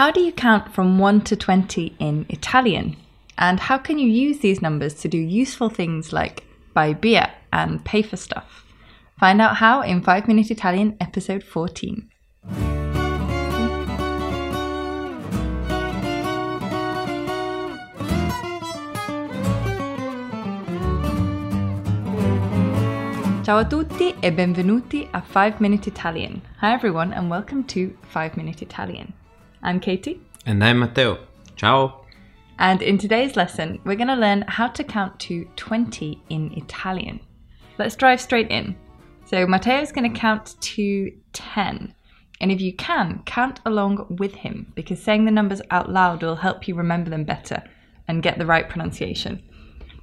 How do you count from 1 to 20 in Italian? And how can you use these numbers to do useful things like buy beer and pay for stuff? Find out how in 5 Minute Italian episode 14. Ciao a tutti e benvenuti a 5 Minute Italian. Hi everyone and welcome to 5 Minute Italian. I'm Katie And I'm Matteo. Ciao. and in today's lesson we're going to learn how to count to 20 in Italian. Let's drive straight in. So Matteo is going to count to 10. And if you can, count along with him because saying the numbers out loud will help you remember them better and get the right pronunciation.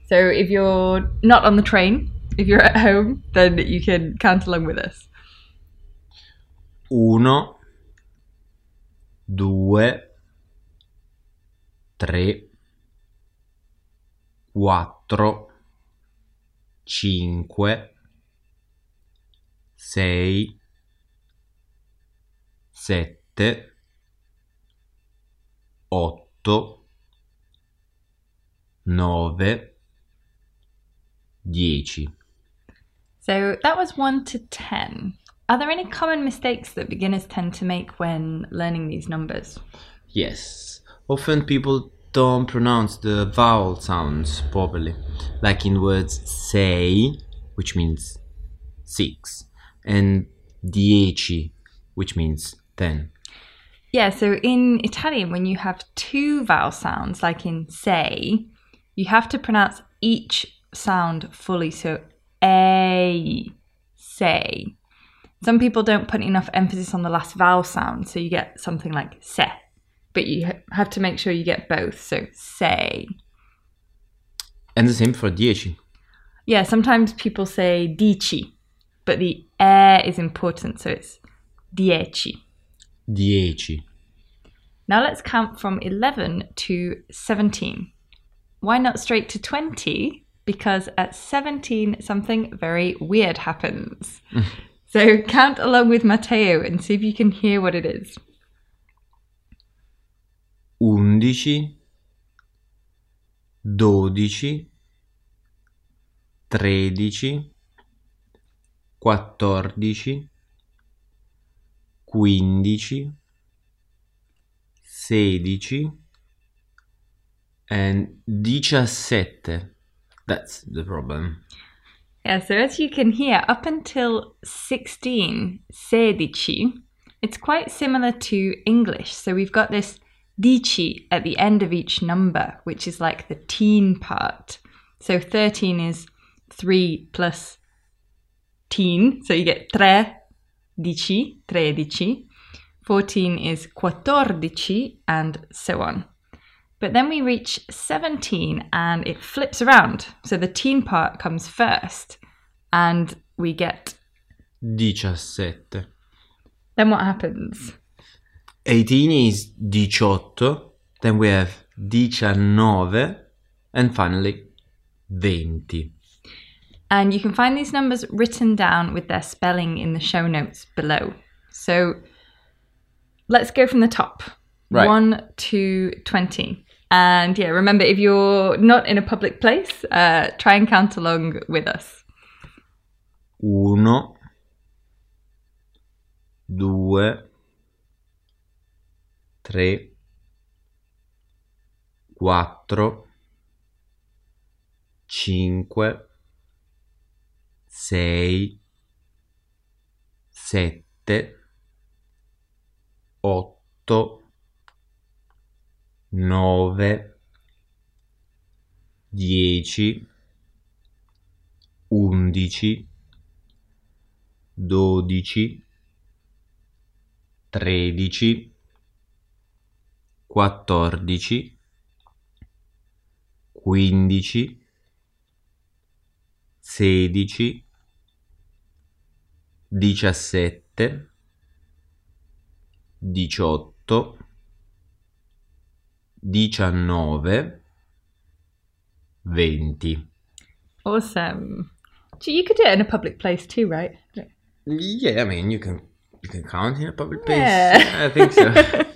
So if you're not on the train, if you're at home, then you can count along with us. Uno, due, tre, quattro, cinque, sei, sette, otto, nove, dieci. So that was 1 to 10. Are there any common mistakes that beginners tend to make when learning these numbers? Yes. Often people don't pronounce the vowel sounds properly, like in words sei, which means six, and dieci, which means ten. Yeah, so in Italian, when you have two vowel sounds, like in say, you have to pronounce each sound fully. So a, say. Some people don't put enough emphasis on the last vowel sound, so you get something like se, but you have to make sure you get both. So say. And the same for dieci. Yeah, sometimes people say dici, but the air is important, so it's dieci. Dieci. Now let's count from 11 to 17. Why not straight to 20? Because at 17, something very weird happens. so count along with Matteo and see if you can hear what it is. Undici, dodici, tredici, quattordici, quindici, sedici and diciassette. That's the problem. Yeah, so as you can hear, up until 16, sedici, it's quite similar to English. So we've got this dici at the end of each number, which is like the teen part. So 13 is 3 plus teen, so you get tre dici, tredici. 14 is quattordici, and so on. But then we reach 17 and it flips around. So the teen part comes first, and we get. Diciassette. Then what happens? 18 is diciotto, then we have diciannove, and finally 20. And you can find these numbers written down with their spelling in the show notes below. So let's go from the top Right. 1 to 20. And yeah, remember if you're not in a public place, uh, try and count along with us. Uno, due, tre, quattro, cinque, sei, sette, otto, nove, dieci, undici, dodici, tredici, quattordici, quindici, sedici, diciassette, diciotto, diciannove, venti. Awesome. So you could do it in a public place too, right? Yeah, I mean you can you can count in a public place. Yeah. I think so.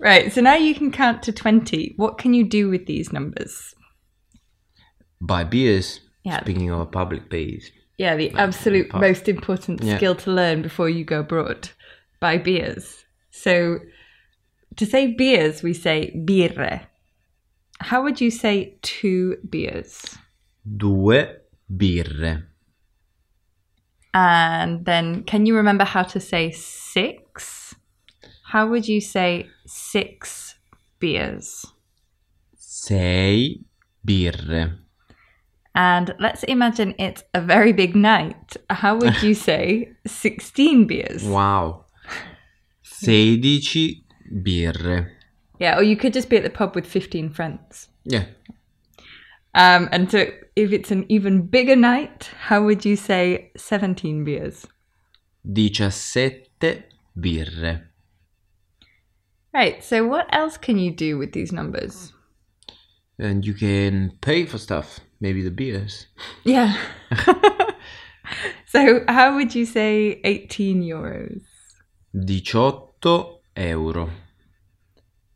Right, so now you can count to 20. What can you do with these numbers? Buy beers. Yeah. Speaking of a public place. Yeah, the absolute pub. most important Yeah. skill to learn before you go abroad. Buy beers. So to say beers, we say birre. How would you say two beers? Due birre. And then can you remember how to say six? How would you say six beers? Sei birre. And let's imagine it's a very big night. How would you say 16 beers? Wow. Sedici birre. Yeah, or you could just be at the pub with 15 friends. Yeah. Um, and so if it's an even bigger night, how would you say 17 beers? Diciassette birre. Right, so what else can you do with these numbers? And you can pay for stuff. Maybe the beers. Yeah. so how would you say 18 euros? Diciotto euro.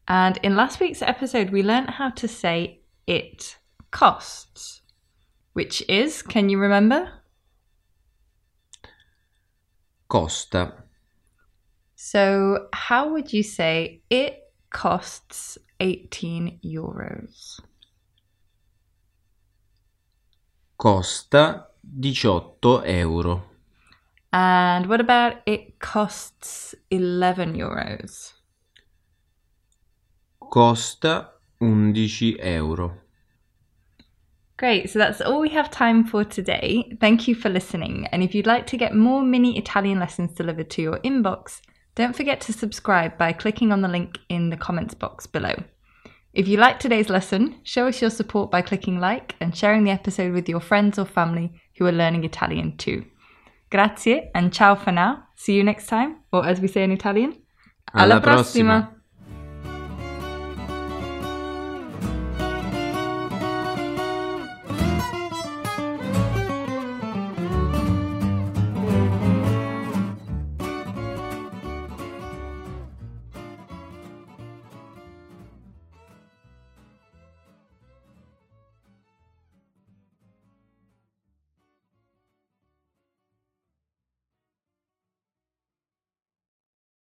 And in last week's episode, we learned how to say it costs, which is, can you remember? Costa. So, how would you say it costs 18 euros? Costa 18 euro. And what about it costs 11 euros? Costa 11 euro. Great, so that's all we have time for today. Thank you for listening. And if you'd like to get more mini Italian lessons delivered to your inbox, don't forget to subscribe by clicking on the link in the comments box below. If you liked today's lesson, show us your support by clicking like and sharing the episode with your friends or family who are learning Italian too. Grazie and ciao for now. See you next time, or as we say in Italian, Alla prossima.